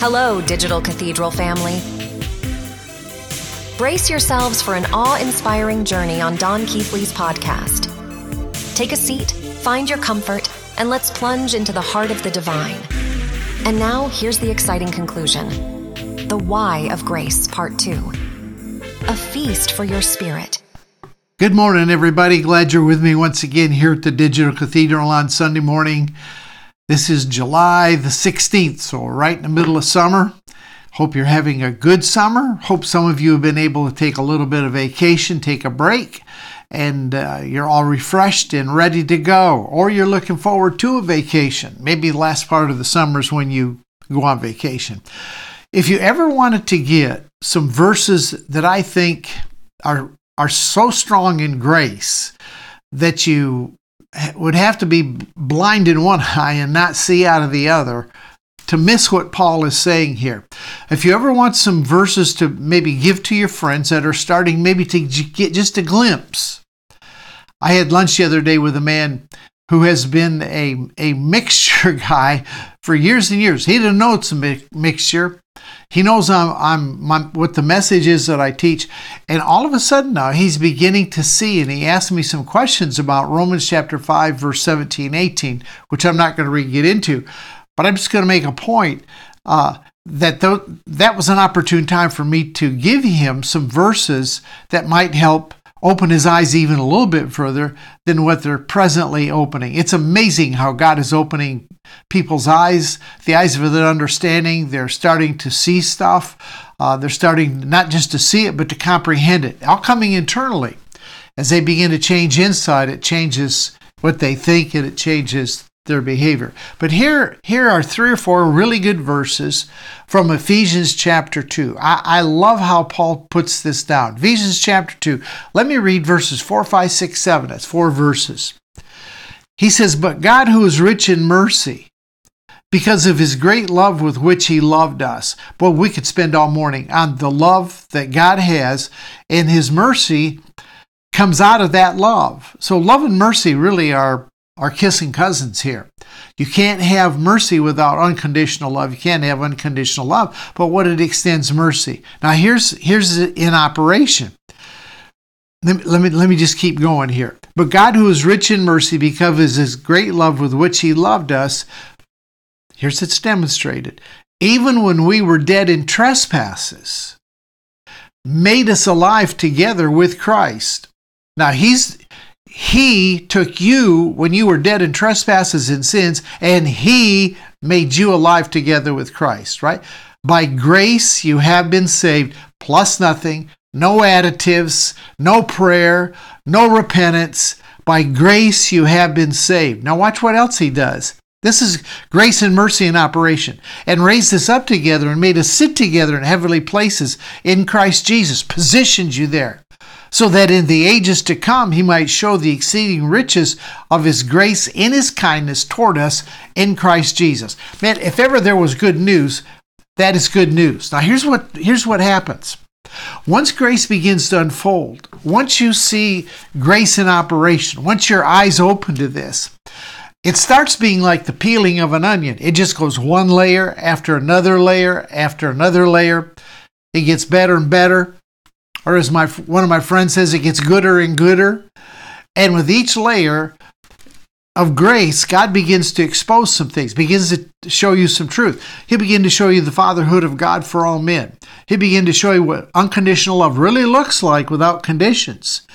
Hello, Digital Cathedral family. Brace yourselves for an awe inspiring journey on Don Keathley's podcast. Take a seat, find your comfort, and let's plunge into the heart of the divine. And now, here's the exciting conclusion The Why of Grace, Part 2. A feast for your spirit. Good morning, everybody. Glad you're with me once again here at the Digital Cathedral on Sunday morning. This is July the 16th, so right in the middle of summer. Hope you're having a good summer. Hope some of you have been able to take a little bit of vacation, take a break, and uh, you're all refreshed and ready to go. Or you're looking forward to a vacation. Maybe the last part of the summer is when you go on vacation. If you ever wanted to get some verses that I think are are so strong in grace that you would have to be blind in one eye and not see out of the other to miss what Paul is saying here. If you ever want some verses to maybe give to your friends that are starting maybe to get just a glimpse. I had lunch the other day with a man who has been a, a mixture guy for years and years. He didn't know it's a mi- mixture. He knows I'm, I'm my, what the message is that I teach. And all of a sudden now he's beginning to see, and he asked me some questions about Romans chapter 5, verse 17, 18, which I'm not going to really get into. But I'm just going to make a point uh, that th- that was an opportune time for me to give him some verses that might help open his eyes even a little bit further than what they're presently opening. It's amazing how God is opening people's eyes, the eyes of their understanding. They're starting to see stuff. Uh, they're starting not just to see it, but to comprehend it. All coming internally. As they begin to change inside, it changes what they think and it changes their behavior. But here, here are three or four really good verses from Ephesians chapter 2. I, I, love how Paul puts this down. Ephesians chapter 2. Let me read verses 4, 5, 6, 7. That's four verses. He says, But God, who is rich in mercy, because of his great love with which he loved us. Well, we could spend all morning on the love that God has, and his mercy comes out of that love. So, love and mercy really are are kissing cousins here. You can't have mercy without unconditional love. You can't have unconditional love, but what it extends mercy. Now here's here's in operation. Let me, let me let me just keep going here. But God who is rich in mercy because of his great love with which he loved us, here's it's demonstrated. Even when we were dead in trespasses, made us alive together with Christ. Now he's he took you when you were dead in trespasses and sins, and He made you alive together with Christ, right? By grace you have been saved, plus nothing, no additives, no prayer, no repentance. By grace you have been saved. Now, watch what else He does. This is grace and mercy in operation. And raised us up together and made us sit together in heavenly places in Christ Jesus, positions you there so that in the ages to come he might show the exceeding riches of his grace in his kindness toward us in Christ Jesus. Man, if ever there was good news, that is good news. Now here's what here's what happens. Once grace begins to unfold, once you see grace in operation, once your eyes open to this, it starts being like the peeling of an onion. It just goes one layer after another layer after another layer. It gets better and better or as my one of my friends says, it gets gooder and gooder. And with each layer of grace, God begins to expose some things, begins to show you some truth. He'll begin to show you the fatherhood of God for all men. He'll begin to show you what unconditional love really looks like without conditions.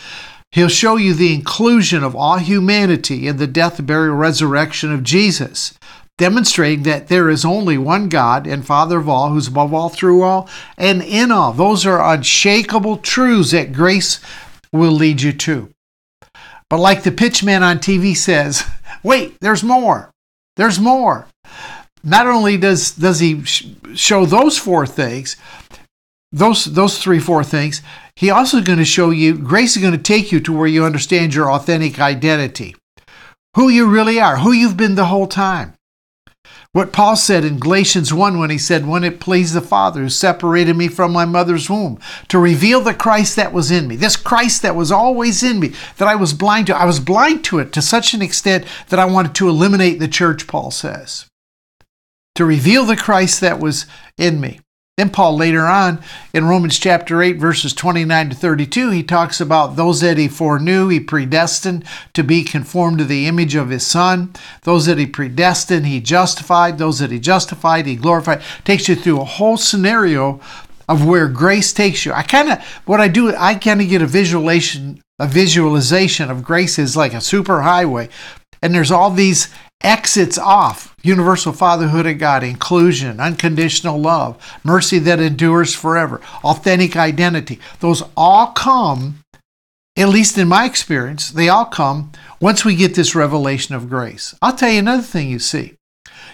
He'll show you the inclusion of all humanity in the death, burial, resurrection of Jesus demonstrating that there is only one God and Father of all, who's above all, through all, and in all. Those are unshakable truths that grace will lead you to. But like the pitchman on TV says, wait, there's more. There's more. Not only does, does he show those four things, those, those three, four things, he also is going to show you, grace is going to take you to where you understand your authentic identity, who you really are, who you've been the whole time. What Paul said in Galatians 1 when he said, When it pleased the Father who separated me from my mother's womb to reveal the Christ that was in me, this Christ that was always in me, that I was blind to. I was blind to it to such an extent that I wanted to eliminate the church, Paul says. to reveal the Christ that was in me. Then Paul later on in Romans chapter 8 verses 29 to 32 he talks about those that he foreknew he predestined to be conformed to the image of his son. Those that he predestined he justified. Those that he justified he glorified. Takes you through a whole scenario of where grace takes you. I kind of what I do I kind of get a visualization a visualization of grace is like a super highway. And there's all these exits off universal fatherhood of God, inclusion, unconditional love, mercy that endures forever, authentic identity. Those all come, at least in my experience, they all come once we get this revelation of grace. I'll tell you another thing you see.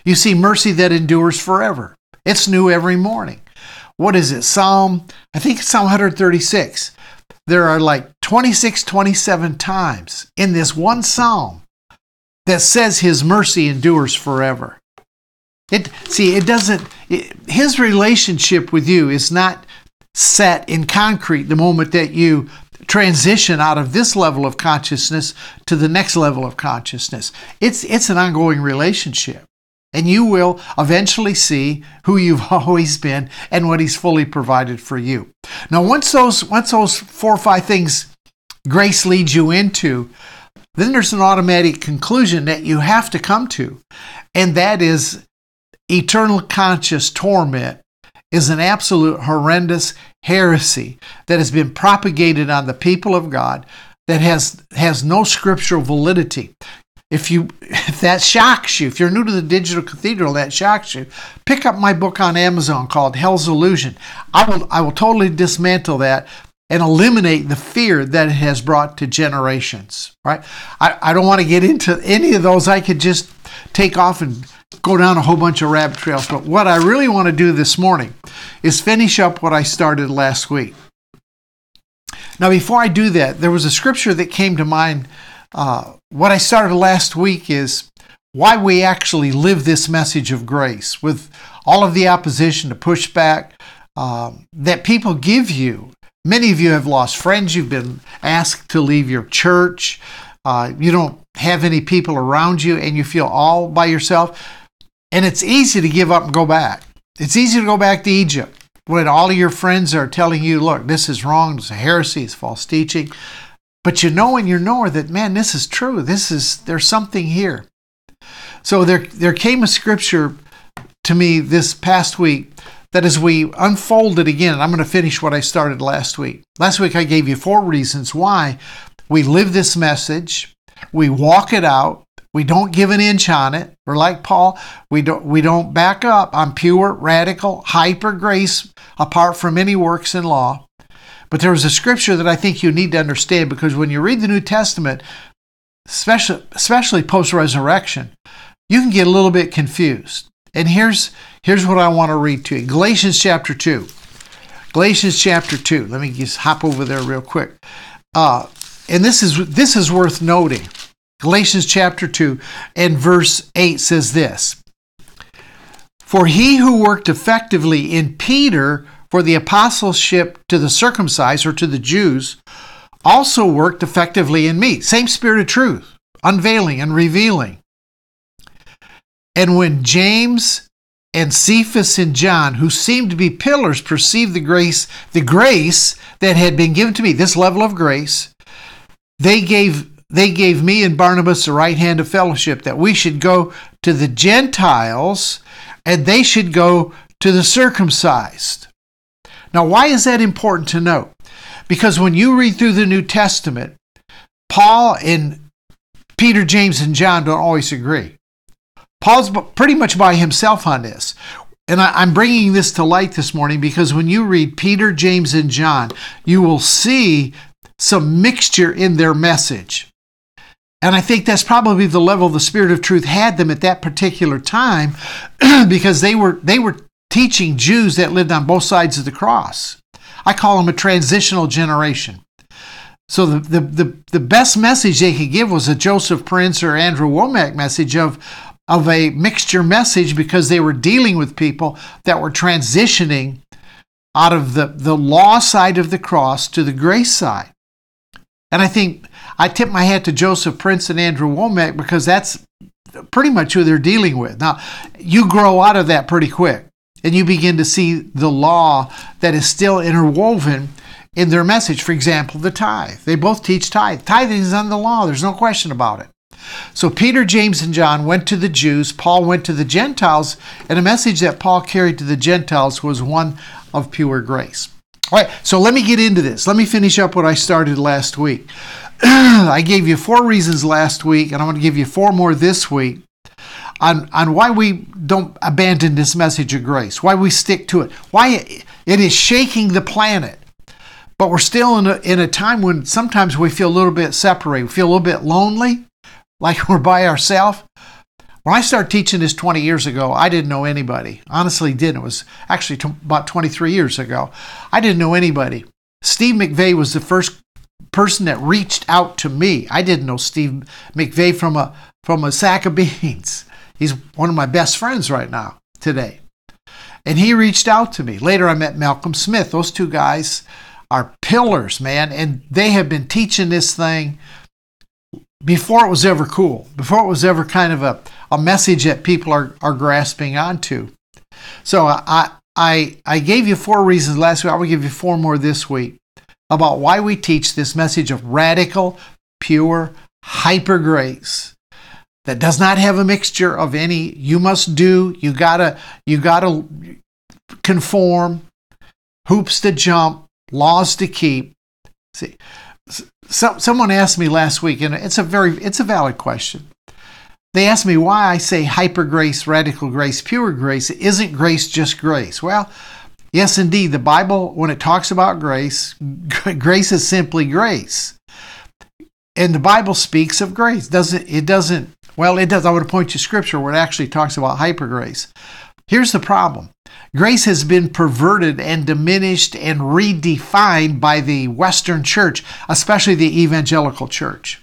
You see mercy that endures forever. It's new every morning. What is it? Psalm, I think it's Psalm 136. There are like 26, 27 times in this one psalm that says his mercy endures forever. It see, it doesn't it, his relationship with you is not set in concrete the moment that you transition out of this level of consciousness to the next level of consciousness. It's it's an ongoing relationship. And you will eventually see who you've always been and what he's fully provided for you. Now once those once those four or five things grace leads you into, then there's an automatic conclusion that you have to come to, and that is eternal conscious torment is an absolute horrendous heresy that has been propagated on the people of God that has has no scriptural validity. If you if that shocks you, if you're new to the digital cathedral, that shocks you, pick up my book on Amazon called Hell's Illusion. I will I will totally dismantle that and eliminate the fear that it has brought to generations. Right? I, I don't want to get into any of those. I could just take off and go down a whole bunch of rabbit trails. But what I really want to do this morning is finish up what I started last week. Now, before I do that, there was a scripture that came to mind. Uh, what I started last week is why we actually live this message of grace with all of the opposition, the pushback um, that people give you Many of you have lost friends. You've been asked to leave your church. Uh, you don't have any people around you and you feel all by yourself. And it's easy to give up and go back. It's easy to go back to Egypt when all of your friends are telling you, look, this is wrong, it's a heresy, it's false teaching. But you know in your knower that, man, this is true. This is, there's something here. So there, there came a scripture to me this past week that as we unfold it again, I'm going to finish what I started last week. Last week I gave you four reasons why we live this message, we walk it out, we don't give an inch on it. We're like Paul, we don't we don't back up on pure, radical, hyper grace apart from any works in law. But there was a scripture that I think you need to understand because when you read the New Testament, especially especially post resurrection, you can get a little bit confused. And here's here's what I want to read to you. Galatians chapter 2. Galatians chapter 2. Let me just hop over there real quick. Uh, and this is this is worth noting. Galatians chapter 2 and verse 8 says this. For he who worked effectively in Peter for the apostleship to the circumcised or to the Jews also worked effectively in me. Same spirit of truth, unveiling and revealing. And when James and Cephas and John, who seemed to be pillars, perceived the grace, the grace that had been given to me, this level of grace, they gave they gave me and Barnabas the right hand of fellowship that we should go to the Gentiles and they should go to the circumcised. Now, why is that important to note? Because when you read through the New Testament, Paul and Peter, James, and John don't always agree. Paul's pretty much by himself on this. And I, am bringing this to light this morning because when you read Peter, James, and John, you will see some mixture in their message. And I think that's probably the level the Spirit of Truth had them at that particular time because they were, they were teaching Jews that lived on both sides of the cross. I call them a transitional generation. So the, the, the, the best message they could give was a Joseph Prince or Andrew Wommack message of, of a mixture message because they were dealing with people that were transitioning out of the, the law side of the cross to the grace side. And I think I tip my hat to Joseph Prince and Andrew Wommack because that's pretty much who they're dealing with. Now, you grow out of that pretty quick and you begin to see the law that is still interwoven in their message. For example, the tithe. They both teach tithe. Tithing is on the law, there's no question about it. So Peter, James, and John went to the Jews, Paul went to the Gentiles, and a message that Paul carried to the Gentiles was one of pure grace. All right, so let me get into this. Let me finish up what I started last week. I gave you four reasons last week, and I'm going to give you four more this week on, on why we don't abandon this message of grace, why we stick to it, why it is shaking the planet. But we're still in a, in a time when sometimes we feel a little bit separated, we feel a little bit lonely, like we're by ourselves. When I started teaching this 20 years ago, I didn't know anybody. Honestly, didn't. It was actually t- about 23 years ago. I didn't know anybody. Steve McVey was the first person that reached out to me. I didn't know Steve McVey from a from a sack of beans. He's one of my best friends right now today. And he reached out to me. Later I met Malcolm Smith. Those two guys are pillars, man, and they have been teaching this thing before it was ever cool, before it was ever kind of a, a message that people are, are grasping onto. So I, I, I gave you four reasons last week. I will give you four more this week about why we teach this message of radical, pure, hyper grace that does not have a mixture of any you must do, you gotta, you gotta conform, hoops to jump, laws to keep. See, so, someone asked me last week, and it's a very it's a valid question. They asked me why I say hyper grace, radical grace, pure grace. Isn't grace just grace? Well, yes, indeed. The Bible, when it talks about grace, grace is simply grace. And the Bible speaks of grace. Doesn't it doesn't well, it does. I would point to scripture where it actually talks about hyper grace. Here's the problem grace has been perverted and diminished and redefined by the Western church, especially the evangelical church.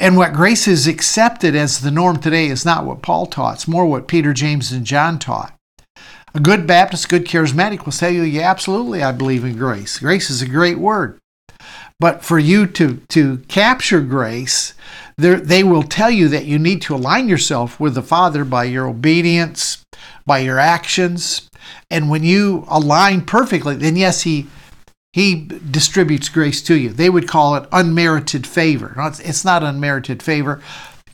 And what grace is accepted as the norm today is not what Paul taught, it's more what Peter, James, and John taught. A good Baptist, good charismatic will you, yeah, absolutely, I believe in grace. Grace is a great word. But for you to, to capture grace, they will tell you that you need to align yourself with the Father by your obedience, by your actions. And when you align perfectly, then yes, He he distributes grace to you. They would call it unmerited favor. It's not unmerited favor.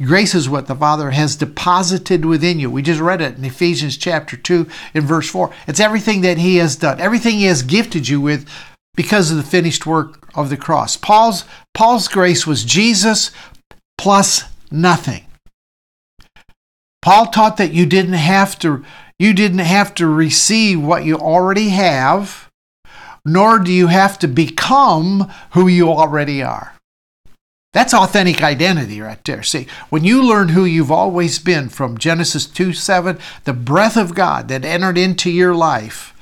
Grace is what the Father has deposited within you. We just read it in Ephesians chapter 2 in verse 4. It's everything that He has done, everything He has gifted you with because of the finished work of the cross. Paul's, Paul's grace was Jesus plus nothing. Paul taught that you didn't have to you didn't have to receive what you already have, nor do you have to become who you already are. That's authentic identity right there. See, when you learn who you've always been from Genesis 2 7, the breath of God that entered into your life,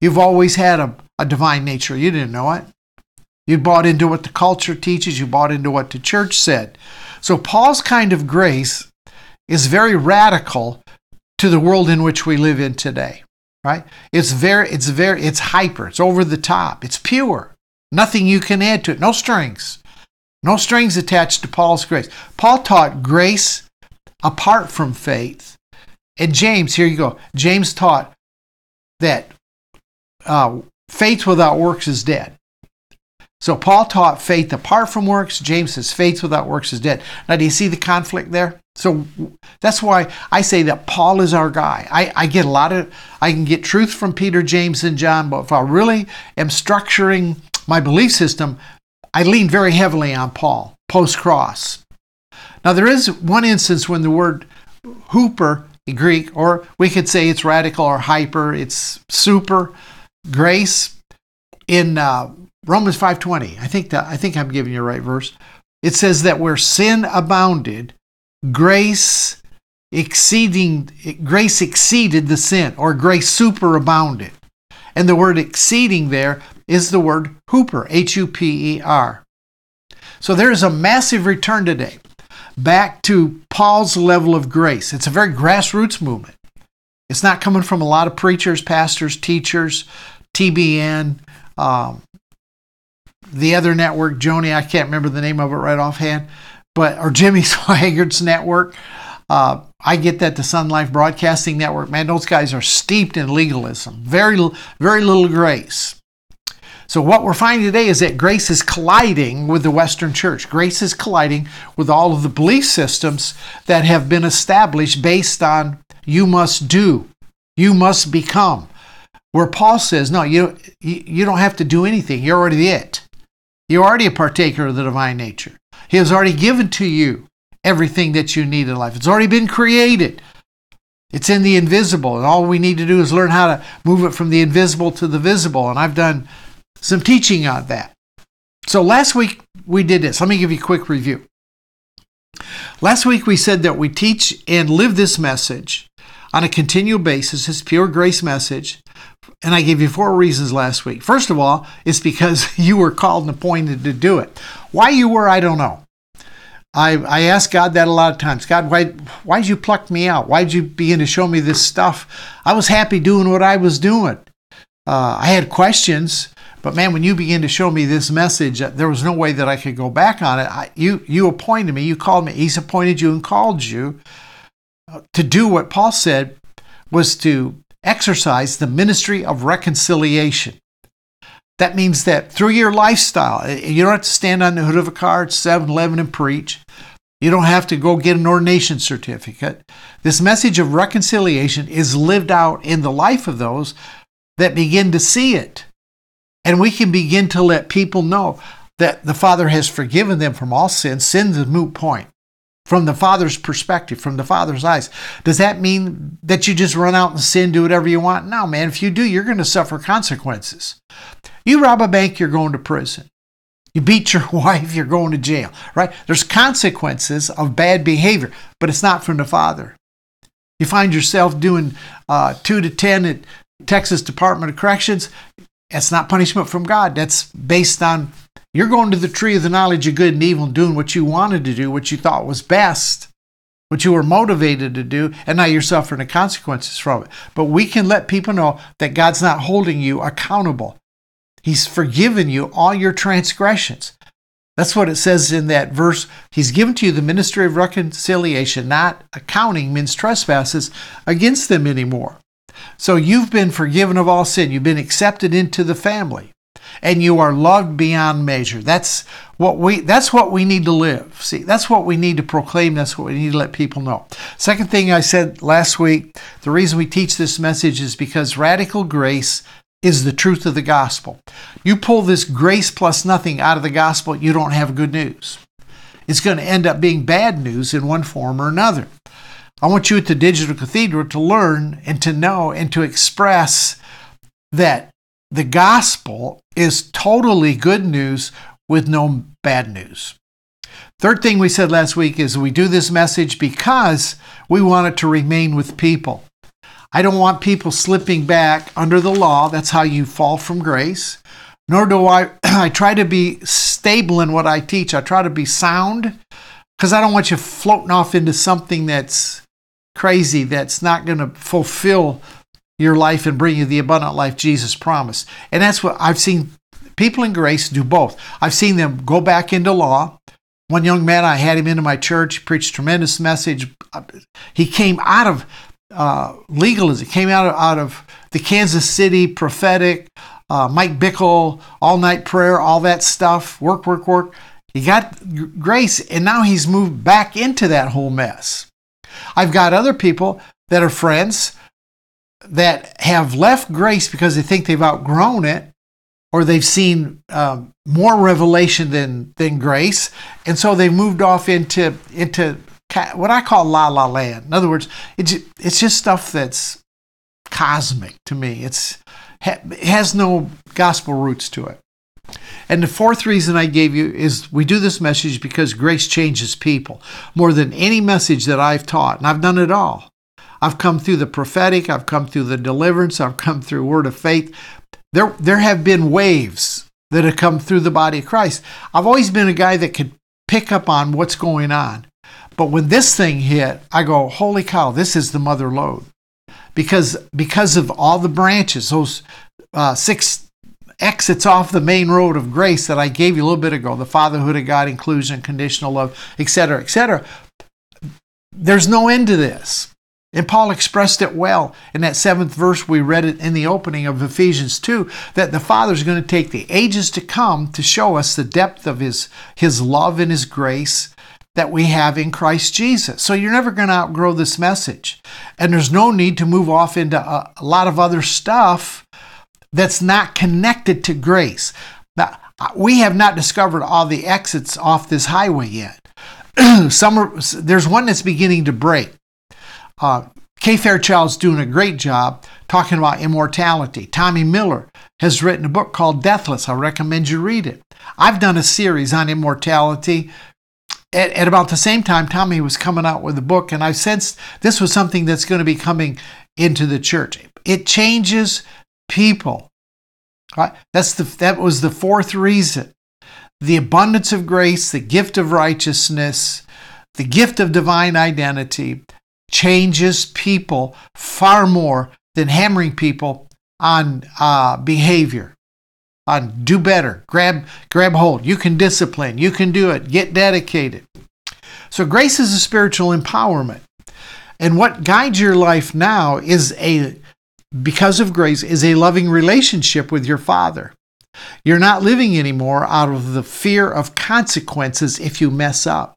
you've always had a, a divine nature. You didn't know it. You bought into what the culture teaches, you bought into what the church said. So, Paul's kind of grace is very radical to the world in which we live in today, right? It's very, it's very, it's hyper, it's over the top, it's pure. Nothing you can add to it, no strings. No strings attached to Paul's grace. Paul taught grace apart from faith. And James, here you go. James taught that uh, faith without works is dead. So Paul taught faith apart from works. James says faith without works is dead. Now, do you see the conflict there? So that's why I say that Paul is our guy. I, I get a lot of, I can get truth from Peter, James, and John, but if I really am structuring my belief system, I lean very heavily on Paul, post cross. Now, there is one instance when the word huper in Greek, or we could say it's radical or hyper, it's super grace in uh, Romans 5:20. I think that I think I'm giving you the right verse. It says that where sin abounded, grace exceeding grace exceeded the sin or grace superabounded. And the word exceeding there is the word huper, H U P E R. So there is a massive return today back to Paul's level of grace. It's a very grassroots movement. It's not coming from a lot of preachers, pastors, teachers, TBN, um, the other network, Joni, I can't remember the name of it right offhand, but or Jimmy Swaggart's network. Uh, I get that the SonLife Broadcasting Network, man, those guys are steeped in legalism. Very, very little grace. So what we're finding today is that grace is colliding with the Western Church. Grace is colliding with all of the belief systems that have been established based on you must do, you must become. Where Paul says, no, you you don't have to do anything. You're already it. You're already a partaker of the divine nature. He has already given to you everything that you need in life. It's already been created. It's in the invisible, and all we need to do is learn how to move it from the invisible to the visible. And I've done some teaching on that. So last week we did this. Let me give you a quick review. Last week we said that we teach and live this message on a continual basis, this pure grace message. And I gave you four reasons last week. First of all, it's because you were called and appointed to do it. Why you were, I don't know. I, I ask God that a lot of times. God, why why'd you pluck me out? Why'd you begin to show me this stuff? I was happy doing what I was doing. Uh, I had questions, but man, when you begin to show me this message, uh, there was no way that I could go back on it. I, you you appointed me. You called me. He's appointed you and called you uh, to do what Paul said was to exercise the ministry of reconciliation. That means that through your lifestyle, eh, you don't have to stand on the hood of a car at 7 Eleven and preach. You don't have to go get an ordination certificate. This message of reconciliation is lived out in the life of those that begin to see it. And we can begin to let people know that the Father has forgiven them from all sin. Sin's a moot point from the Father's perspective, from the Father's eyes. Does that mean that you just run out and sin, do whatever you want? No, man. If you do, you're going to suffer consequences. You rob a bank, you're going to prison. You beat your wife, you're going to jail, right? There's consequences of bad behavior, but it's not from the Father. You find yourself doing uh, two to 10 at Texas Department of Corrections. That's not punishment from God. That's based on you're going to the tree of the knowledge of good and evil doing what you wanted to do, what you thought was best, what you were motivated to do, and now you're suffering the consequences from it. But we can let people know that God's not holding you accountable. He's forgiven you all your transgressions. That's what it says in that verse. He's given to you the ministry of reconciliation, not accounting men's trespasses against them anymore. So you've been forgiven of all sin. You've been accepted into the family. And you are loved beyond measure. That's what we that's what we need to live. See, that's what we need to proclaim. That's what we need to let people know. Second thing I said last week, the reason we teach this message is because radical grace is the truth of the gospel. You pull this grace plus nothing out of the gospel, you don't have good news. It's going to end up being bad news in one form or another. I want you at the Digital Cathedral to learn and to know and to express that the gospel is totally good news with no bad news. Third thing we said last week is we do this message because we want it to remain with people. I don't want people slipping back under the law. That's how you fall from grace. Nor do I, I try to be stable in what I teach. I try to be sound because I don't want you floating off into something that's crazy, that's not going to fulfill your life and bring you the abundant life Jesus promised. And that's what I've seen people in grace do both. I've seen them go back into law. One young man, I had him into my church, preached tremendous message. He came out of uh, legalism. Came out of, out of the Kansas City prophetic, uh, Mike Bickle, all night prayer, all that stuff, work, work, work. He got grace, and now he's moved back into that whole mess. I've got other people that are friends that have left grace because they think they've outgrown it or they've seen um, more revelation than than grace and so they've moved off into into what I call la la land. In other words, it's it's just stuff that's cosmic to me. It's it has no gospel roots to it. And the fourth reason I gave you is we do this message because grace changes people more than any message that I've taught, and I've done it all. I've come through the prophetic, I've come through the deliverance, I've come through word of faith. There, there have been waves that have come through the body of Christ. I've always been a guy that could pick up on what's going on. But when this thing hit, I go, holy cow, this is the mother lode. Because, because of all the branches, those uh, six exits off the main road of grace that I gave you a little bit ago the fatherhood of God, inclusion, conditional love, etc., etc. There's no end to this. And Paul expressed it well in that seventh verse we read it in the opening of Ephesians 2 that the Father is going to take the ages to come to show us the depth of his, his love and his grace that we have in Christ Jesus. So you're never going to outgrow this message. And there's no need to move off into a, a lot of other stuff that's not connected to grace. Now, we have not discovered all the exits off this highway yet. Some are, there's one that's beginning to break. Uh, Kay Fairchild's doing a great job talking about immortality. Tommy Miller has written a book called Deathless. I recommend you read it. I've done a series on immortality. At, at about the same time, Tommy was coming out with a book, and I sensed this was something that's going to be coming into the church. It changes people. Right? That's the, that was the fourth reason. The abundance of grace, the gift of righteousness, the gift of divine identity changes people far more than hammering people on uh, behavior. On do better grab grab hold. You can discipline. You can do it. Get dedicated. So grace is a spiritual empowerment. And what guides your life now is a because of grace is a loving relationship with your father. You're not living anymore out of the fear of consequences if you mess up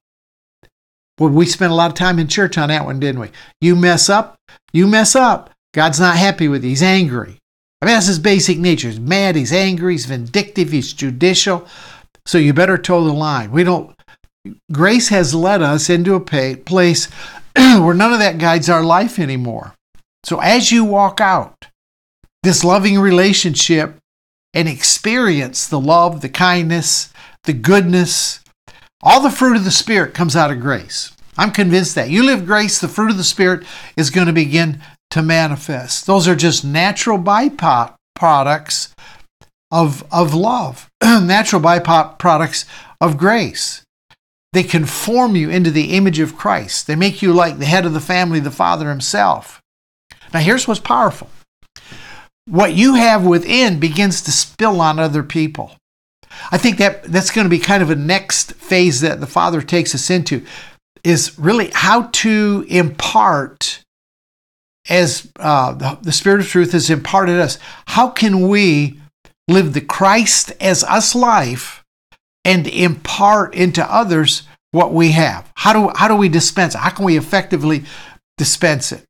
well, we spent a lot of time in church on that one, didn't we? You mess up, you mess up. God's not happy with you. He's angry. I mean, that's his basic nature. He's mad, he's angry, he's vindictive, he's judicial. So you better toe the line. We don't, grace has led us into a place where none of that guides our life anymore. So as you walk out this loving relationship and experience the love, the kindness, the goodness, all the fruit of the Spirit comes out of grace. I'm convinced that. You live grace, the fruit of the Spirit is going to begin to manifest. Those are just natural byproducts of, of love, natural byproducts of grace. They conform you into the image of Christ. They make you like the head of the family, the Father Himself. Now, here's what's powerful what you have within begins to spill on other people. I think that that's going to be kind of a next phase that the Father takes us into is really how to impart as uh, the, Spirit of truth has imparted us. How can we live the Christ as us life and impart into others what we have? How do how do we dispense? How can we effectively dispense it?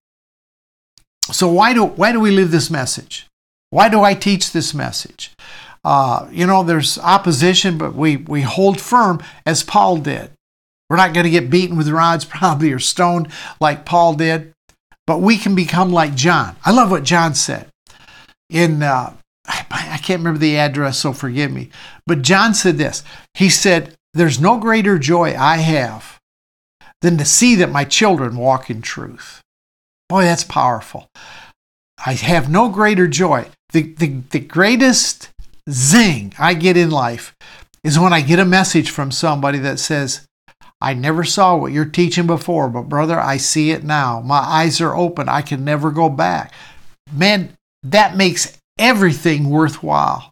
So why do why do we live this message? Why do I teach this message? Uh, you know, there's opposition, but we, we hold firm as Paul did. We're not going to get beaten with rods, probably, or stoned like Paul did, but we can become like John. I love what John said. In, uh, I can't remember the address, so forgive me, but John said this. He said, There's no greater joy I have than to see that my children walk in truth. Boy, that's powerful. I have no greater joy. The, the, the greatest zing I get in life is when I get a message from somebody that says, I never saw what you're teaching before, but brother, I see it now. My eyes are open. I can never go back. Man, that makes everything worthwhile.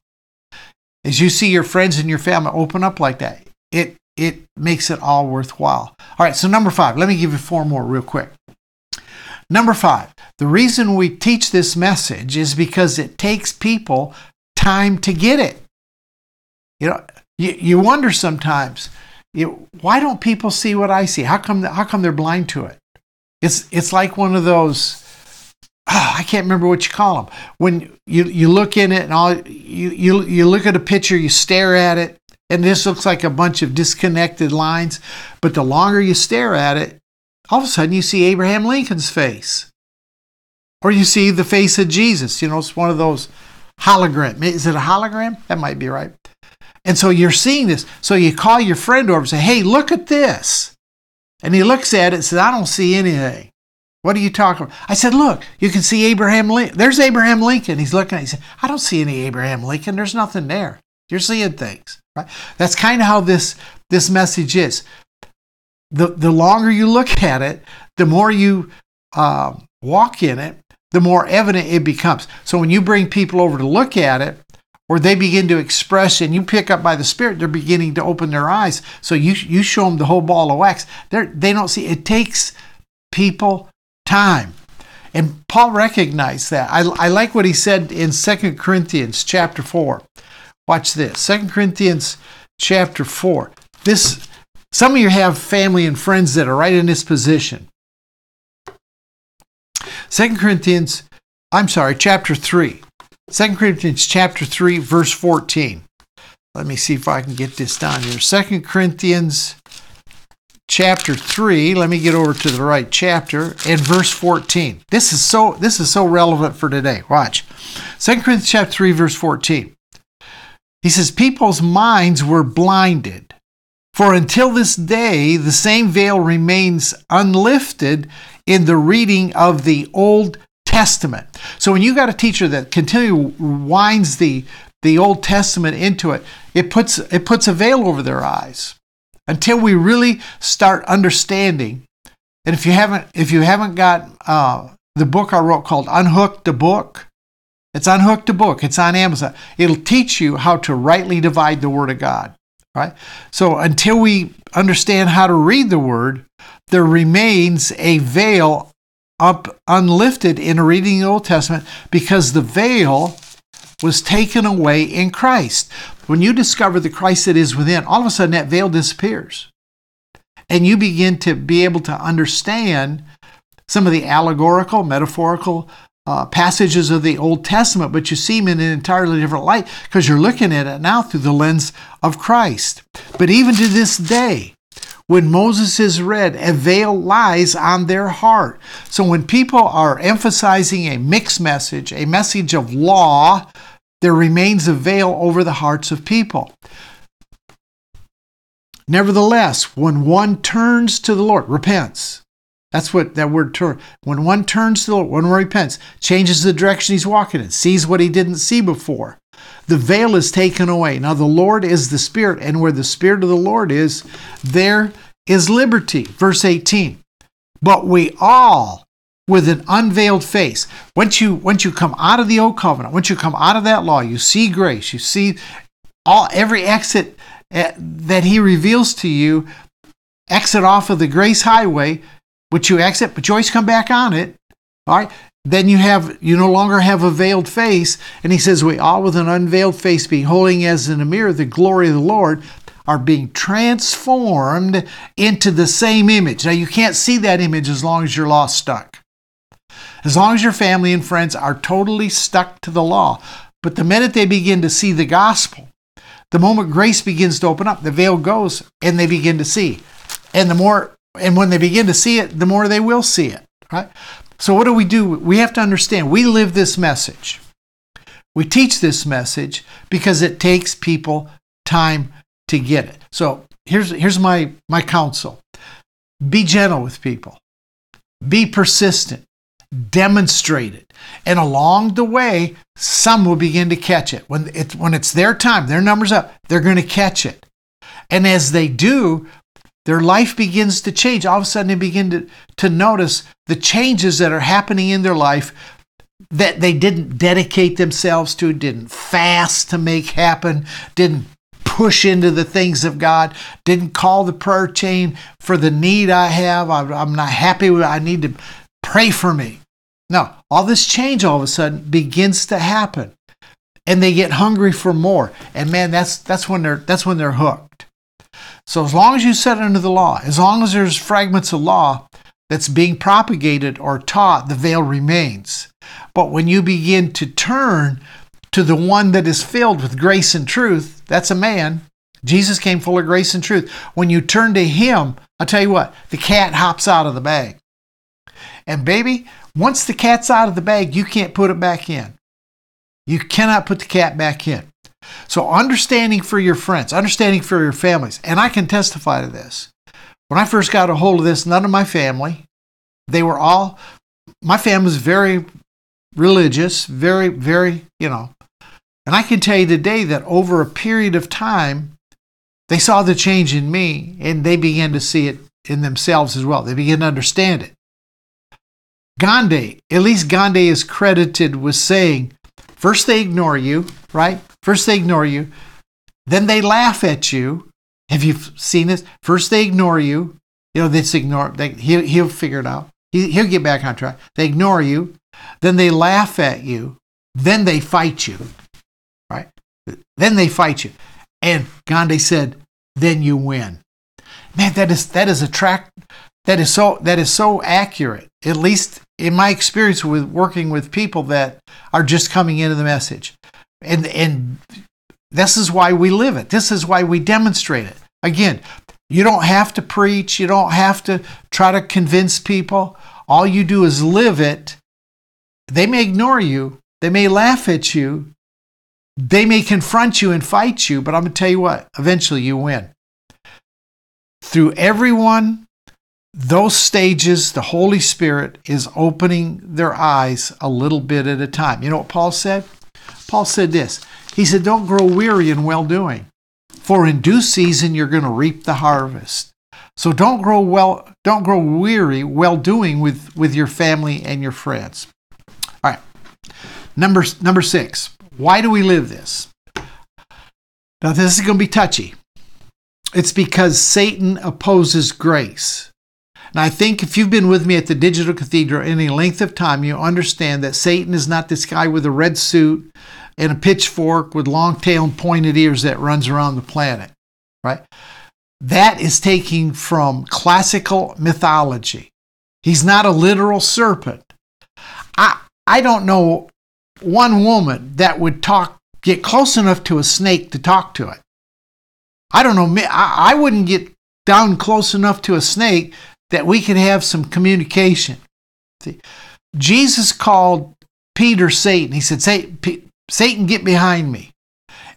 As you see your friends and your family open up like that, it it makes it all worthwhile. All right, so number 5. Let me give you four more real quick. Number 5. The reason we teach this message is because it takes people time to get it. You know, you, you wonder sometimes, you, why don't people see what I see? How come, how come they're blind to it? It's, it's like one of those, oh, I can't remember what you call them. When you, you look in it and all, you, you, you look at a picture, you stare at it, and this looks like a bunch of disconnected lines. But the longer you stare at it, all of a sudden you see Abraham Lincoln's face. Or you see the face of Jesus. You know, it's one of those hologram. Is it a hologram? That might be right. And so you're seeing this. So you call your friend over and say, hey, look at this. And he looks at it and says, I don't see anything. What are you talking about? I said, look, you can see Abraham Lincoln. There's Abraham Lincoln. He's looking at it. He said, I don't see any Abraham Lincoln. There's nothing there. You're seeing things. Right? That's kind of how this, this message is. The, the longer you look at it, the more you uh, walk in it, the more evident it becomes. So when you bring people over to look at it, or they begin to express and you pick up by the spirit they're beginning to open their eyes. So you you show them the whole ball of wax. They they don't see it takes people time. And paul recognized that. I, I like what he said in 2 corinthians chapter 4 watch this 2 corinthians chapter 4 this some of you have family and friends that are right in this position 2 corinthians i'm sorry chapter 3 2 Corinthians chapter 3, verse 14. Let me see if I can get this down here. 2 Corinthians chapter 3, let me get over to the right chapter, and verse 14. This is so this is so relevant for today. Watch. 2 Corinthians chapter 3, verse 14. He says, People's minds were blinded. For until this day, the same veil remains unlifted in the reading of the Old Testament. So when you got a teacher that continually winds the the Old Testament into it, it puts it puts a veil over their eyes until we really start understanding. And if you haven't if you haven't got uh, the book I wrote called Unhook the Book, it's Unhook the Book. It's on Amazon. It'll teach you how to rightly divide the Word of God. Right. So until we understand how to read the Word, there remains a veil up unlifted in reading the Old Testament because the veil was taken away in Christ. When you discover the Christ that is within, all of a sudden that veil disappears. And you begin to be able to understand some of the allegorical, metaphorical uh, passages of the Old Testament, but you see them in an entirely different light because you're looking at it now through the lens of Christ. But even to this day, when Moses is read, a veil lies on their heart. So when people are emphasizing a mixed message, a message of law, there remains a veil over the hearts of people. Nevertheless, when one turns to the Lord, repents. That's what that word turn. When one turns to the Lord, one repents, changes the direction he's walking in, sees what he didn't see before, the veil is taken away. Now, the Lord is the Spirit, and where the Spirit of the Lord is, there is liberty. Verse 18. But we all, with an unveiled face, once you once you come out of the old covenant, once you come out of that law, you see grace, you see all every exit eh, that He reveals to you. Exit off of the grace highway, which you exit, but you always come back on it. All right? Then you have you no longer have a veiled face. And he says we all with an unveiled face beholding as in a mirror the glory of the lord are being transformed into the same image. Now you can't see that image as long as your law stuck. As long as your family and friends are totally stuck to the law. But the minute they begin to see the gospel the moment grace begins to open up the veil goes and they begin to see. And the more and when they begin to see it the more they will see it right so, what do we do? We have to understand we live this message. We teach this message because it takes people time to get it. So, here's, here's my, my counsel be gentle with people, be persistent, demonstrate it. And along the way, some will begin to catch it. When, it, when it's their time, their number's up, they're going to catch it. And as they do, their life begins to change. All of a sudden, they begin to, to notice the changes that are happening in their life that they didn't dedicate themselves to, didn't fast to make happen, didn't push into the things of God, didn't call the prayer chain for the need I have. I'm not happy with I need to pray for me. No, all this change all of a sudden begins to happen. And they get hungry for more. And man, that's that's when they're that's when they're hooked. So as long as you set under the law, as long as there's fragments of law that's being propagated or taught, the veil remains. But when you begin to turn to the one that is filled with grace and truth, that's a man. Jesus came full of grace and truth. When you turn to him, I'll tell you what, the cat hops out of the bag. And baby, once the cat's out of the bag, you can't put it back in. You cannot put the cat back in. So, understanding for your friends, understanding for your families, and I can testify to this. When I first got a hold of this, none of my family, they were all, my family was very religious, very, very, you know. And I can tell you today that over a period of time, they saw the change in me and they began to see it in themselves as well. They began to understand it. Gandhi, at least Gandhi is credited with saying First they ignore you, right? First they ignore you. Then they laugh at you. Have you seen this? First they ignore you. You know, this ignore. They, he'll, he'll figure it out. He, he'll get back on track. They ignore you. Then they laugh at you. Then they fight you, right? Then they fight you. And Gandhi said, then you win. Man, that is that is a track that is so that is so accurate. At least in my experience with working with people that are just coming into the message. And and this is why we live it. This is why we demonstrate it. Again, you don't have to preach, you don't have to try to convince people. All you do is live it. They may ignore you, they may laugh at you, they may confront you and fight you, but I'm going to tell you what, eventually you win. Through everyone, those stages, the Holy Spirit is opening their eyes a little bit at a time. You know what Paul said? Paul said this He said, Don't grow weary in well doing, for in due season you're going to reap the harvest. So don't grow well, don't grow weary well doing with, with your family and your friends. All right. Number number six. Why do we live this? Now, this is going to be touchy. It's because Satan opposes grace. And I think if you've been with me at the Digital Cathedral any length of time, you understand that Satan is not this guy with a red suit and a pitchfork with long tail and pointed ears that runs around the planet, right? That is taking from classical mythology. He's not a literal serpent. I, I don't know one woman that would talk, get close enough to a snake to talk to it. I don't know, I, I wouldn't get down close enough to a snake that we could have some communication. See, Jesus called Peter Satan. He said, Satan, get behind me.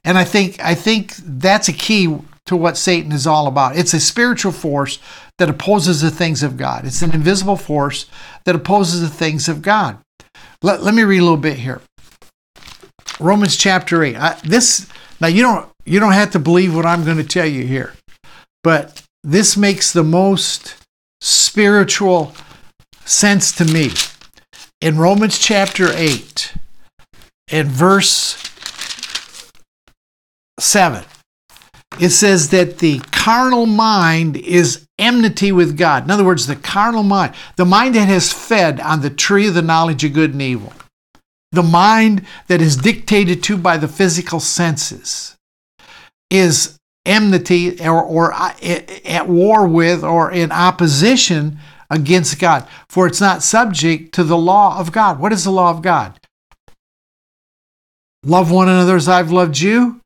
And I think I think that's a key to what Satan is all about. It's a spiritual force that opposes the things of God. It's an invisible force that opposes the things of God. Let, let me read a little bit here. Romans chapter 8. I, this now you don't you don't have to believe what I'm going to tell you here. But this makes the most spiritual sense to me. In Romans chapter 8 and verse 7 it says that the carnal mind is enmity with God. In other words, the carnal mind, the mind that has fed on the tree of the knowledge of good and evil, the mind that is dictated to by the physical senses, is enmity or, or uh, at war with or in opposition against God, for it's not subject to the law of God. What is the law of God? Love one another as I've loved you,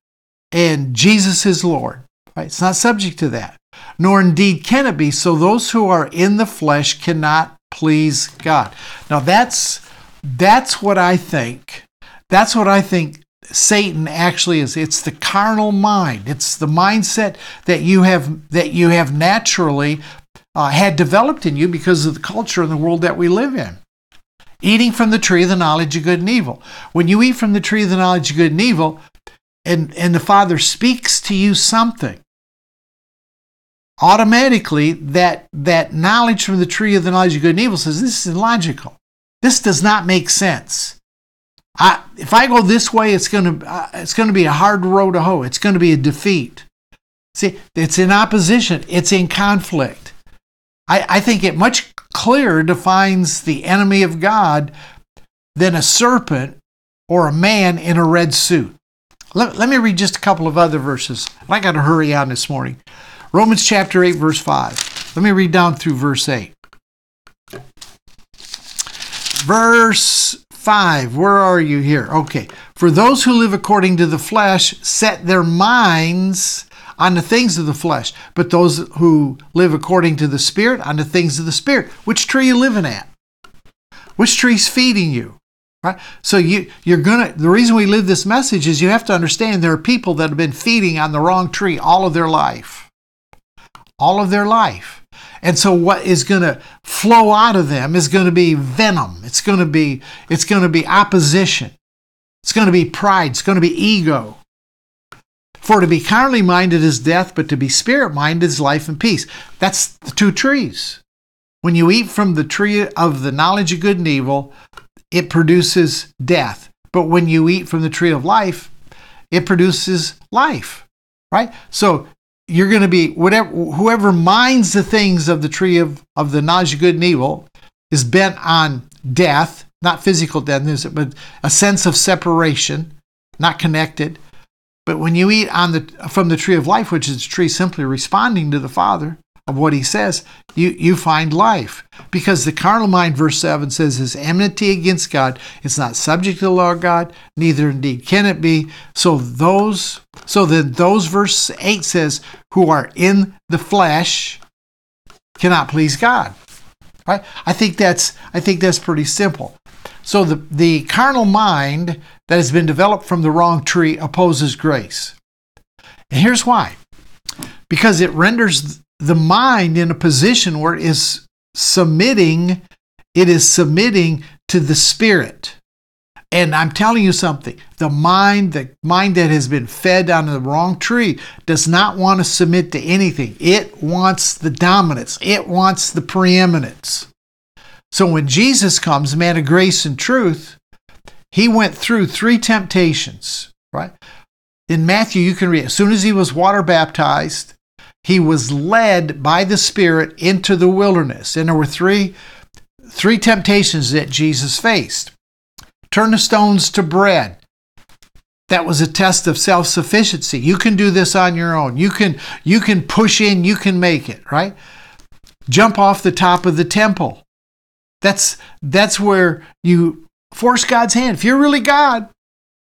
and Jesus is Lord. Right? It's not subject to that, nor indeed can it be. So those who are in the flesh cannot please God. Now that's that's what I think. That's what I think Satan actually is. It's the carnal mind. It's the mindset that you have that you have naturally uh, had developed in you because of the culture and the world that we live in. Eating from the tree of the knowledge of good and evil. When you eat from the tree of the knowledge of good and evil, and, and the Father speaks to you something, automatically that, that knowledge from the tree of the knowledge of good and evil says this is illogical. This does not make sense. If I go this way, it's going to uh, it's going to be a hard road to hoe. It's going to be a defeat. See, it's in opposition. It's in conflict. I, I think it much clearer defines the enemy of God than a serpent or a man in a red suit. Let, let me read just a couple of other verses. I got to hurry on this morning. Romans chapter 8, verse 5. Let me read down through verse 8. Verse 5. Where are you here? Okay. For those who live according to the flesh set their minds on the things of the flesh, but those who live according to the Spirit on the things of the Spirit. Which tree you living at? Which tree's feeding you? Right? So you you're gonna the reason we live this message is you have to understand there are people that have been feeding on the wrong tree all of their life. All of their life. And so what is going to flow out of them is going to be venom. It's going to be it's going to be opposition. It's going to be pride, it's going to be ego. For to be carnally minded is death, but to be spirit minded is life and peace. That's the two trees. When you eat from the tree of the knowledge of good and evil, it produces death. But when you eat from the tree of life, it produces life, right? So you're going to be whatever whoever minds the things of the tree of, of the knowledge of good and evil is bent on death, not physical death, but a sense of separation, not connected. But when you eat on the from the tree of life, which is a tree simply responding to the Father of what he says, you, you find life. Because the carnal mind, verse 7 says, is enmity against God. It's not subject to the law of God, neither indeed can it be. So those so then those verse 8 says, who are in the flesh cannot please God. Right? I think that's I think that's pretty simple. So the, the carnal mind that has been developed from the wrong tree opposes grace. And here's why. Because it renders the mind in a position where it is submitting, it is submitting to the spirit. And I'm telling you something, the mind, the mind that has been fed on the wrong tree does not want to submit to anything. It wants the dominance. It wants the preeminence. So when Jesus comes, man of grace and truth, he went through three temptations, right? In Matthew, you can read, as soon as he was water baptized, he was led by the Spirit into the wilderness. And there were three, three temptations that Jesus faced turn the stones to bread. That was a test of self-sufficiency. You can do this on your own. You can you can push in, you can make it, right? Jump off the top of the temple. That's that's where you force God's hand. If you're really God,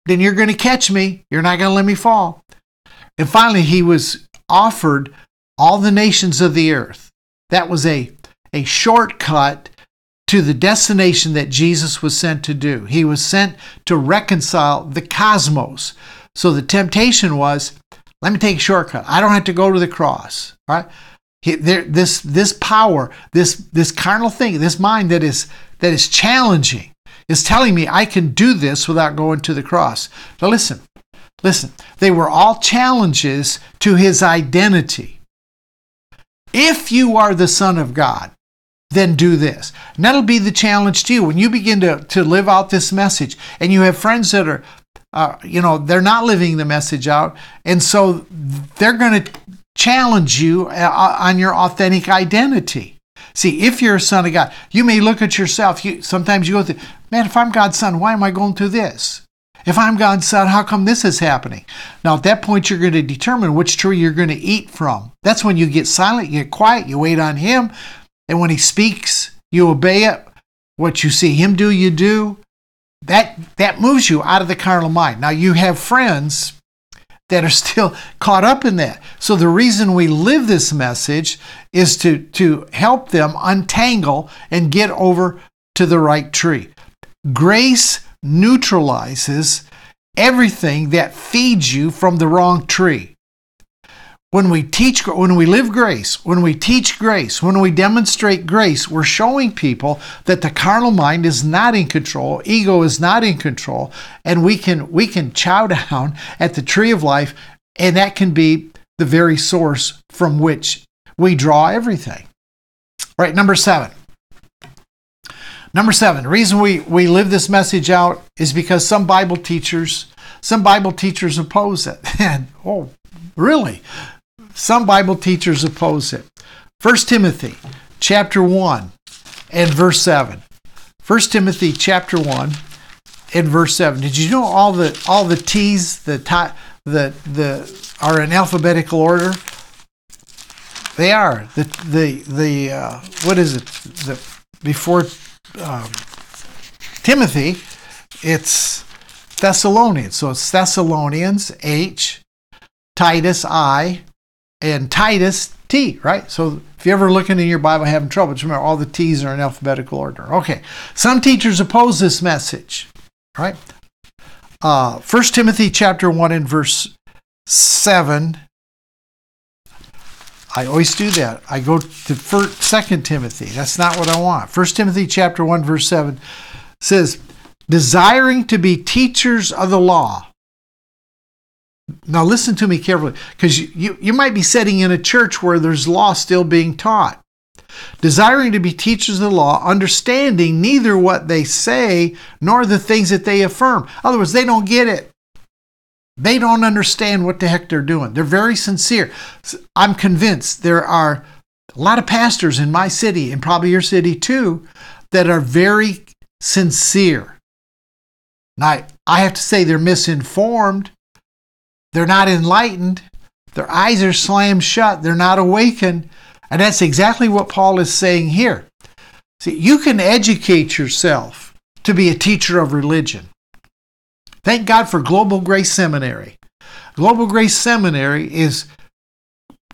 then you're going to catch me. You're not going to let me fall. And finally, he was offered all the nations of the earth. That was a, a shortcut to the destination that Jesus was sent to do. He was sent to reconcile the cosmos. So the temptation was, let me take a shortcut. I don't have to go to the cross, right? There, this this power, this this carnal thing, this mind that is that is challenging, is telling me I can do this without going to the cross. Now listen, listen. They were all challenges to his identity. If you are the Son of God, then do this. And that'll be the challenge to you when you begin to, to live out this message. And you have friends that are, uh, you know, they're not living the message out. And so they're going to challenge you uh, on your authentic identity. See, if you're a son of God, you may look at yourself. You, sometimes you go through, man, if I'm God's son, why am I going through this? If I'm God's son, how come this is happening? Now, at that point, you're going to determine which tree you're going to eat from. That's when you get silent, you get quiet, you wait on Him. And when He speaks, you obey it. What you see Him do, you do. That, that moves you out of the carnal mind. Now, you have friends that are still caught up in that. So the reason we live this message is to, to help them untangle and get over to the right tree. Grace neutralizes everything that feeds you from the wrong tree. When we teach, when we live grace, when we teach grace, when we demonstrate grace, we're showing people that the carnal mind is not in control, ego is not in control, and we can we can chow down at the tree of life, and that can be the very source from which we draw everything. Right, number seven. Number seven, the reason we, we live this message out is because some Bible teachers, some Bible teachers oppose it. And oh, really? Some Bible teachers oppose it. 1 Timothy chapter 1 and verse 7. 1 Timothy chapter 1 and verse 7. Did you know all the all the T's the the the are in alphabetical order? They are. The the the uh, what is it? The before um, Timothy, it's Thessalonians. So it's Thessalonians H, Titus I, and Titus T, right? So if you're ever looking in your Bible having trouble, just remember all the T's are in alphabetical order. Okay. Some teachers oppose this message, right? Uh, 1 Timothy chapter 1 and verse 7. I always do that. I go to 2 Timothy. That's not what I want. 1 Timothy chapter 1 verse 7 says, "Desiring to be teachers of the law, now, listen to me carefully because you, you, you might be sitting in a church where there's law still being taught. desiring to be teachers of the law, understanding neither what they say nor the things that they affirm. In other words, they don't get it. They don't understand what the heck they're doing. They're very sincere. I'm convinced there are a lot of pastors in my city, and probably your city too, that are very sincere. Now, I have to say they're misinformed. They're not enlightened. Their eyes are slammed shut. They're not awakened. And that's exactly what Paul is saying here. See, you can educate yourself to be a teacher of religion. Thank God for Global Grace Seminary. Global Grace Seminary is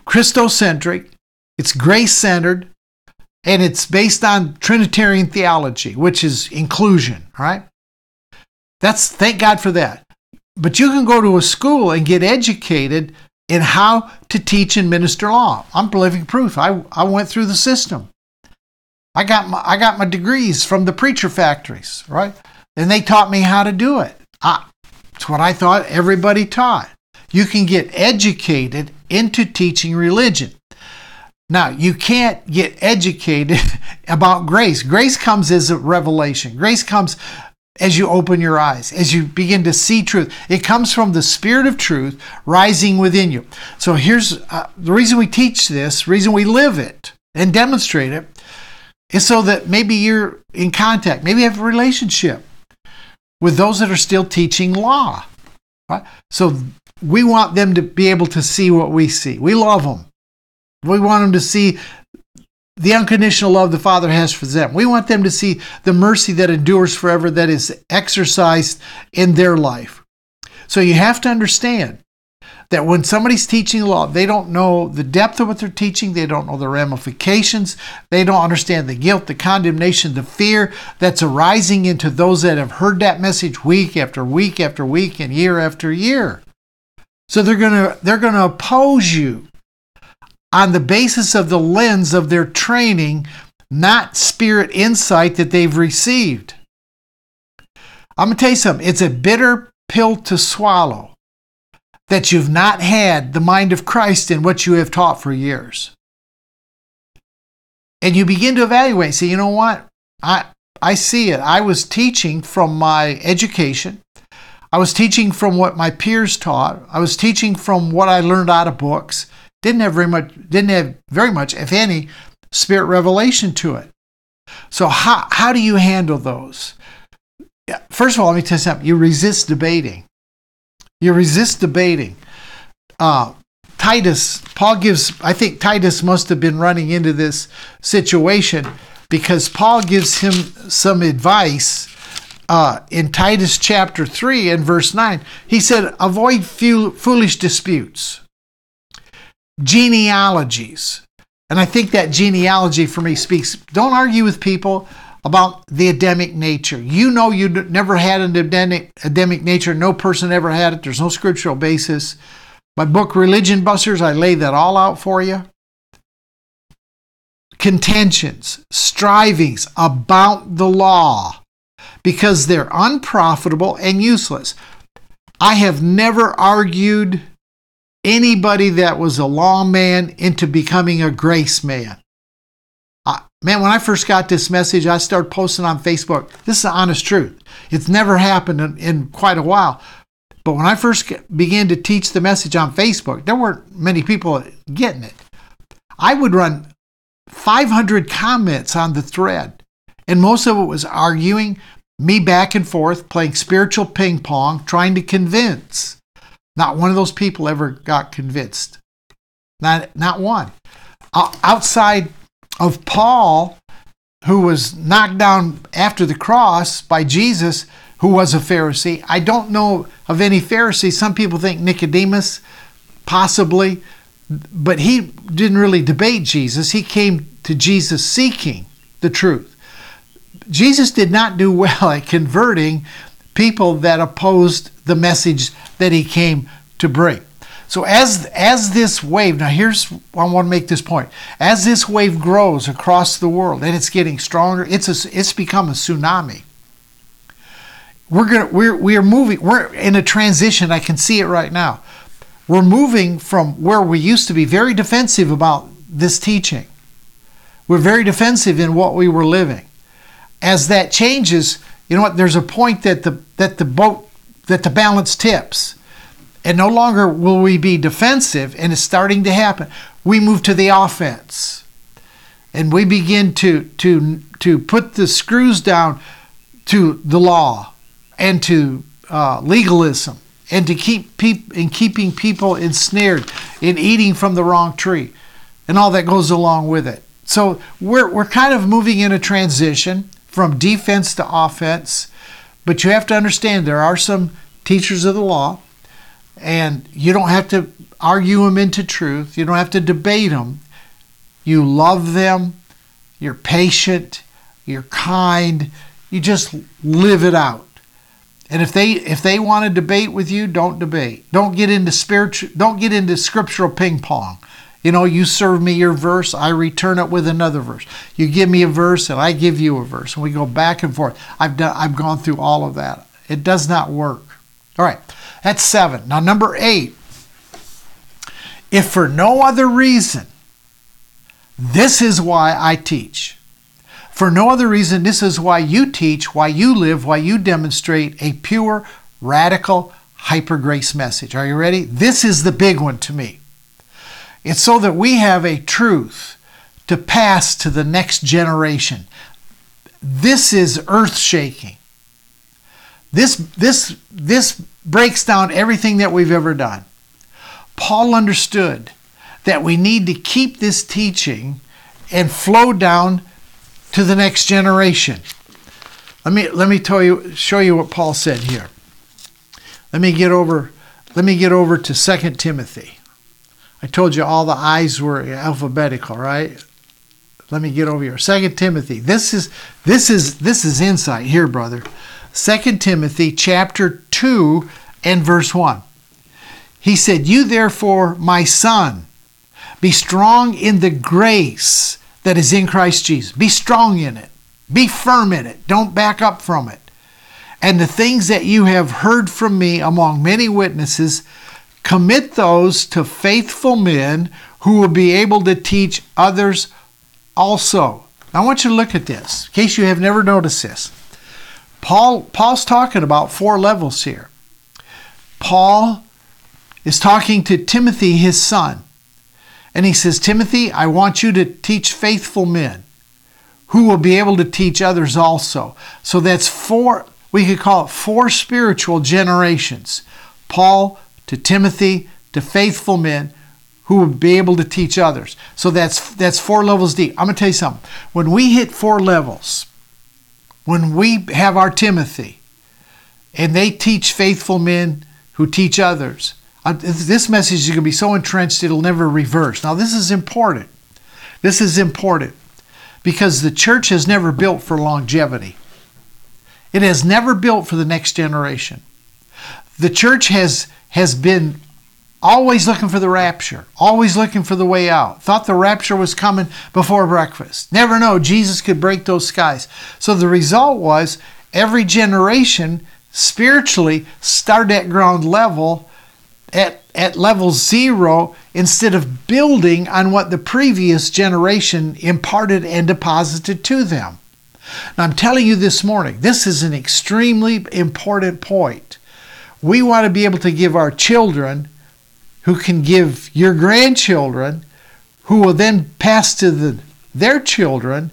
Christocentric, it's grace centered, and it's based on Trinitarian theology, which is inclusion, right? That's thank God for that. But you can go to a school and get educated in how to teach and minister law. I'm living proof. I, I went through the system. I got my I got my degrees from the preacher factories, right? And they taught me how to do it. I, it's what I thought everybody taught. You can get educated into teaching religion. Now, you can't get educated about grace. Grace comes as a revelation. Grace comes as you open your eyes, as you begin to see truth. It comes from the Spirit of truth rising within you. So here's uh, the reason we teach this, reason we live it and demonstrate it, is so that maybe you're in contact, maybe you have a relationship with those that are still teaching law. Right? So we want them to be able to see what we see. We love them. We want them to see the unconditional love the Father has for them. We want them to see the mercy that endures forever that is exercised in their life. So you have to understand that when somebody's teaching law, they don't know the depth of what they're teaching, they don't know the ramifications, they don't understand the guilt, the condemnation, the fear that's arising into those that have heard that message week after week after week and year after year. So they're going to they're going to oppose you on the basis of the lens of their training, not spirit insight that they've received. I'm going to tell you something. It's a bitter pill to swallow that you've not had the mind of Christ in what you have taught for years. And you begin to evaluate, say, you know what? I, I see it. I was teaching from my education. I was teaching from what my peers taught. I was teaching from what I learned out of books didn't have very much didn't have very much if any spirit revelation to it. So how, how do you handle those? First of all let me tell you something. You resist debating. You resist debating. Uh, titus paul gives i think titus must have been running into this situation because paul gives him some advice uh, in titus chapter 3 and verse 9 he said avoid foolish disputes genealogies. And I think that genealogy for me speaks don't argue with people about the Adamic nature. You know you never had an Adamic, Adamic nature. No person ever had it. There's no scriptural basis. My book, Religion Busters, I lay that all out for you. Contentions, strivings about the law because they're unprofitable and useless. I have never argued anybody that was a lawman into becoming a grace man. man, when I first got this message, I started posting on Facebook. This is the honest truth. It's never happened in, in quite a while. But when I first began to teach the message on Facebook, there weren't many people getting it. I would run 500 comments on the thread, and most of it was arguing, me back and forth, playing spiritual ping pong, trying to convince. Not one of those people ever got convinced. Not, not one. outside of Paul, who was knocked down after the cross by Jesus, who was a Pharisee, I don't know of any Pharisee. Some people think Nicodemus, possibly, but he didn't really debate Jesus. He came to Jesus seeking the truth. Jesus did not do well at converting people that opposed the message that he came to bring. So as as this wave, now here's I want to make this point. As this wave grows across the world and it's getting stronger, it's a, it's become a tsunami. We're gonna we're we are moving. We're in a transition. I can see it right now. We're moving from where we used to be very defensive about this teaching. We're very defensive in what we were living. As that changes, you know what? There's a point that the that the boat that the balance tips, and no longer will we be defensive, and it's starting to happen. We move to the offense, and we begin to to to put the screws down to the law and to uh, legalism and to keep peop- in keeping people ensnared in eating from the wrong tree and all that goes along with it. So we're, we're kind of moving in a transition from defense to offense, but you have to understand there are some teachers of the law, and you don't have to argue them into truth, you don't have to debate them. You love them, you're patient, you're kind, you just live it out. And if they if they want to debate with you, don't debate. Don't get into spiritual don't get into scriptural ping pong. You know, you serve me your verse, I return it with another verse. You give me a verse and I give you a verse. And we go back and forth. I've done I've gone through all of that. It does not work. All right. That's 7. Now number 8. If for no other reason, this is why I teach. For no other reason, this is why you teach, why you live, why you demonstrate a pure, radical, hyper grace message. Are you ready? This is the big one to me. It's so that we have a truth to pass to the next generation. This is earth shaking. This, this, this breaks down everything that we've ever done. Paul understood that we need to keep this teaching and flow down to the next generation. Let me let me tell you show you what Paul said here. Let me get over let me get over to 2 Timothy. I told you all the I's were alphabetical, right? Let me get over here. Second Timothy. This is this is this is insight here, brother. Second Timothy chapter 2 and verse 1. He said, You therefore, my son, be strong in the grace that is in Christ Jesus. Be strong in it. Be firm in it. Don't back up from it. And the things that you have heard from me among many witnesses, Commit those to faithful men who will be able to teach others also. I want you to look at this, in case you have never noticed this. Paul, Paul's talking about four levels here. Paul is talking to Timothy, his son. And he says, Timothy, I want you to teach faithful men who will be able to teach others also. So that's four, we could call it four spiritual generations. Paul, to Timothy, to faithful men who will be able to teach others. So that's that's four levels deep. I'm to tell you something. When we hit four levels, when we have our Timothy and they teach faithful men who teach others, this message is going to be so entrenched it'll never reverse. Now this is important. This is important because the church has never built for longevity. It has never built for the next generation. The church has has been always looking for the rapture, always looking for the way out. Thought the rapture was coming before breakfast. Never know Jesus could break those skies. So the result was every generation spiritually started at ground level at, at level zero instead of building on what the previous generation imparted and deposited to them. Now, I'm telling you this morning, this is an extremely important point. We want to be able to give our children, who can give your grandchildren, who will then pass to the, their children,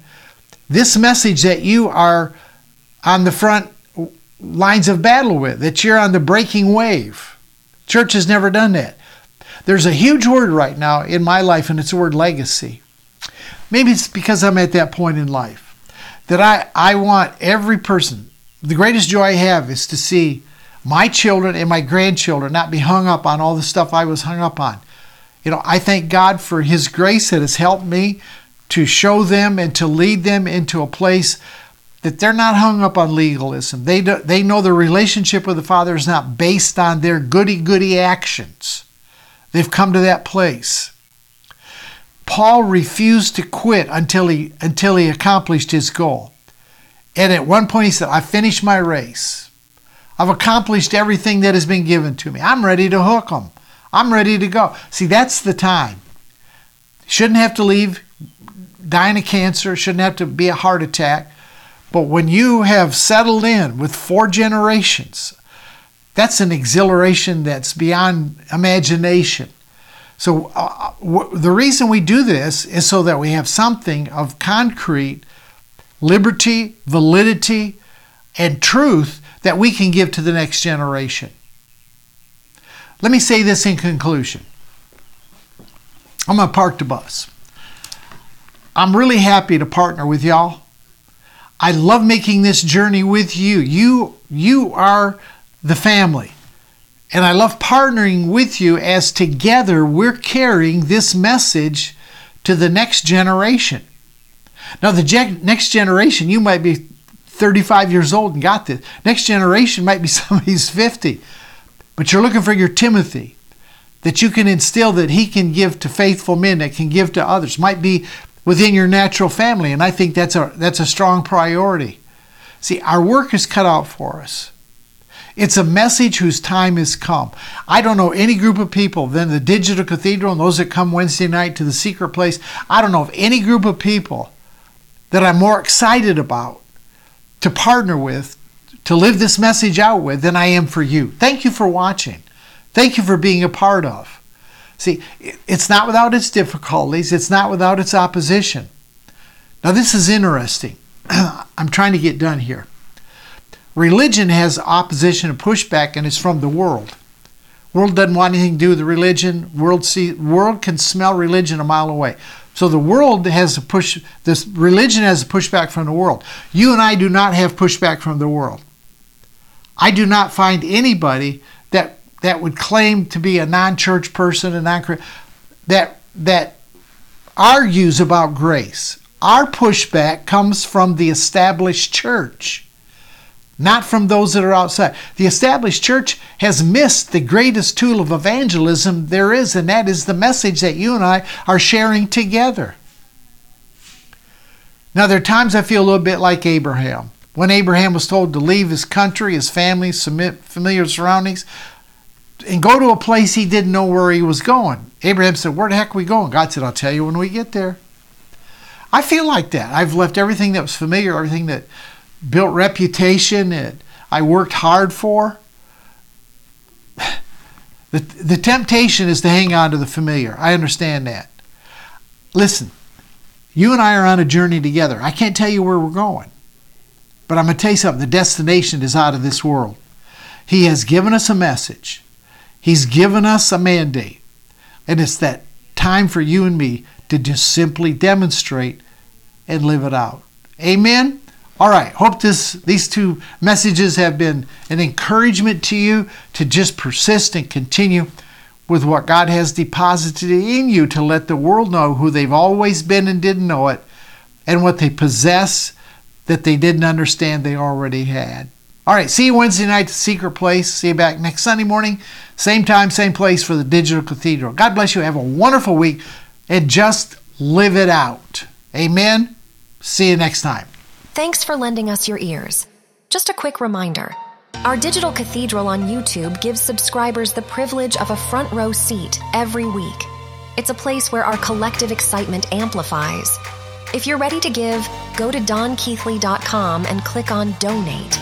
this message that you are on the front lines of battle with, that you're on the breaking wave. Church has never done that. There's a huge word right now in my life, and it's the word legacy. Maybe it's because I'm at that point in life that I, I want every person, the greatest joy I have is to see my children and my grandchildren not be hung up on all the stuff I was hung up on. You know, I thank God for His grace that has helped me to show them and to lead them into a place that they're not hung up on legalism. They, do, they know their relationship with the Father is not based on their goody goody actions. They've come to that place. Paul refused to quit until he, until he accomplished his goal. And at one point he said, I finished my race. I've accomplished everything that has been given to me. I'm ready to hook them. I'm ready to go. See, that's the time. Shouldn't have to leave dying of cancer, shouldn't have to be a heart attack. But when you have settled in with four generations, that's an exhilaration that's beyond imagination. So, uh, w- the reason we do this is so that we have something of concrete liberty, validity, and truth that we can give to the next generation. Let me say this in conclusion I'm going to park the bus. I'm really happy to partner with y'all. I love making this journey with you. You you are the family. And I love partnering with you as together we're carrying this message to the next generation. Now, the next generation, you might be 35 years old and got this. Next generation might be somebody who's 50. But you're looking for your Timothy that you can instill that he can give to faithful men, that can give to others. Might be within your natural family, and I think that's a that's a strong priority. See, our work is cut out for us. It's a message whose time has come. I don't know any group of people than the Digital Cathedral and those that come Wednesday night to the secret place. I don't know of any group of people that I'm more excited about to partner with, to live this message out with than I am for you. Thank you for watching. Thank you for being a part of. See, it's not without its difficulties, it's not without its opposition. Now, this is interesting. I'm trying to get done here. Religion has opposition and pushback, and it's from the world. World doesn't want anything to do with religion. World see world can smell religion a mile away. So the world has a push. This religion has a pushback from the world. You and I do not have pushback from the world. I do not find anybody that that would claim to be a non-church person and non that that argues about grace. Our pushback comes from the established church, not from those that are outside. The established church has missed the greatest tool of evangelism there is, and that is the message that you and I are sharing together. Now, there are times I feel a little bit like Abraham. When Abraham was told to leave his country, his family, familiar surroundings, and go to a place he didn't know where he was going. Abraham said, Where the heck are we going? God said, I'll tell you when we get there. I feel like that. I've left everything that was familiar, everything that built reputation, that I worked hard for. The, the temptation is to hang on to the familiar. I understand that. Listen, you and I are on a journey together. I can't tell you where we're going, but I'm going to tell you something. The destination is out of this world. He has given us a message. He's given us a mandate. And it's that time for you and me to just simply demonstrate and live it out. Amen. All right. Hope this these two messages have been an encouragement to you to just persist and continue with what God has deposited in you to let the world know who they've always been and didn't know it and what they possess that they didn't understand they already had. All right, see you Wednesday night at the Secret Place. See you back next Sunday morning, same time, same place for the Digital Cathedral. God bless you. Have a wonderful week and just live it out. Amen. See you next time. Thanks for lending us your ears. Just a quick reminder our Digital Cathedral on YouTube gives subscribers the privilege of a front row seat every week. It's a place where our collective excitement amplifies. If you're ready to give, go to donkeathley.com and click on Donate.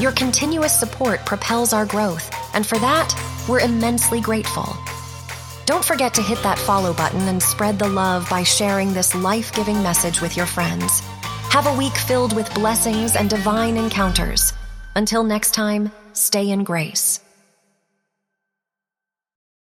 Your continuous support propels our growth, and for that, we're immensely grateful. Don't forget to hit that follow button and spread the love by sharing this life giving message with your friends. Have a week filled with blessings and divine encounters. Until next time, stay in grace.